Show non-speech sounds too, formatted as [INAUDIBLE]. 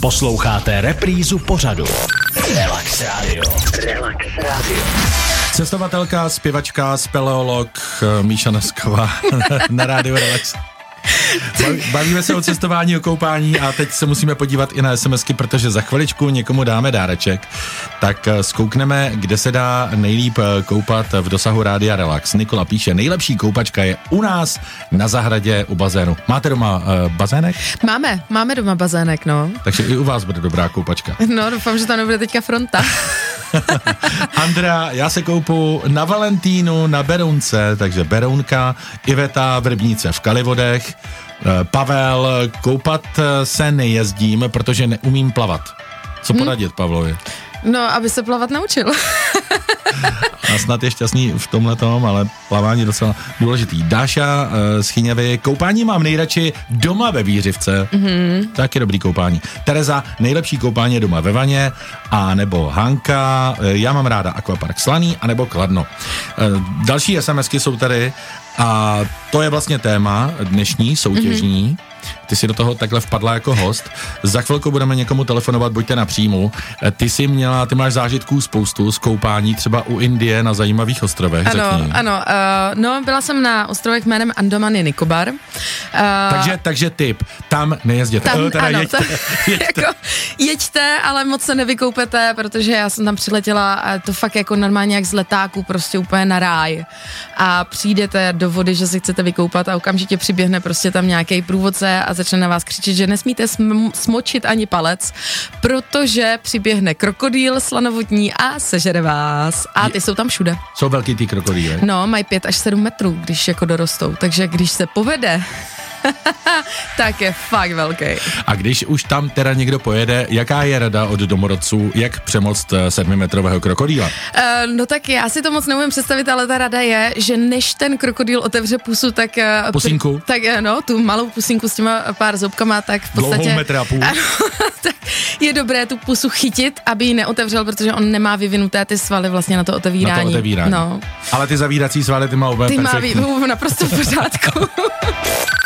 Posloucháte reprízu pořadu. Relax Radio. Relax Radio. Cestovatelka, zpěvačka, speleolog eh, Míša Nesková [LAUGHS] na rádiu Relax. Bavíme se o cestování, o koupání a teď se musíme podívat i na SMSky, protože za chviličku někomu dáme dáreček. Tak eh, zkoukneme, kde se dá nejlíp eh, koupat v dosahu Rádia Relax. Nikola píše, nejlepší koupačka je u nás na zahradě u bazénu. Máte doma uh, bazének? Máme, máme doma bazének, no. Takže i u vás bude dobrá koupačka. [LAUGHS] No, doufám, že tam nebude teďka fronta. [LAUGHS] Andrea, já se koupu na Valentínu, na Berounce, takže Berounka, Iveta v Rybníce v Kalivodech, Pavel, koupat se nejezdím, protože neumím plavat. Co hm? poradit Pavlovi? No, aby se plavat naučil. a snad je šťastný v tomhle tom, ale plavání je docela důležitý. Dáša uh, z Chyňavy, koupání mám nejradši doma ve Výřivce. Mm-hmm. Taky dobrý koupání. Tereza, nejlepší koupání je doma ve vaně, a nebo Hanka, uh, já mám ráda Aquapark Slaný, a nebo Kladno. Uh, další SMSky jsou tady a to je vlastně téma dnešní, soutěžní. Mm-hmm ty jsi do toho takhle vpadla jako host. Za chvilku budeme někomu telefonovat, buďte na příjmu. Eh, ty jsi měla, ty máš zážitků spoustu z koupání třeba u Indie na zajímavých ostrovech. Ano, řekni. ano. Uh, no, byla jsem na ostrovech jménem Andomany Nikobar. Uh, takže, takže tip, tam nejezděte. Tam, teda ano, jeďte, [LAUGHS] jeďte. Jako, jeďte, ale moc se nevykoupete, protože já jsem tam přiletěla a to fakt jako normálně jak z letáku, prostě úplně na ráj. A přijdete do vody, že si chcete vykoupat a okamžitě přiběhne prostě tam nějaký průvodce a začne na vás křičet, že nesmíte sm- smočit ani palec, protože přiběhne krokodýl slanovotní a sežere vás. A ty jsou tam všude. Jsou velký ty krokodýly? No, mají 5 až 7 metrů, když jako dorostou. Takže když se povede, [LAUGHS] tak je fakt velký. A když už tam teda někdo pojede, jaká je rada od domorodců, jak přemoct eh, sedmimetrového krokodýla? Uh, no tak já si to moc neumím představit, ale ta rada je, že než ten krokodýl otevře pusu, tak... Uh, pusinku? tak no, tu malou pusinku s těma pár zobkama, tak v podstatě... Dlouhou metra a půl. [LAUGHS] tak je dobré tu pusu chytit, aby ji neotevřel, protože on nemá vyvinuté ty svaly vlastně na to otevírání. Na to otevírání. No. Ale ty zavírací svaly ty má úplně Ty perfektní. má naprosto v pořádku. [LAUGHS]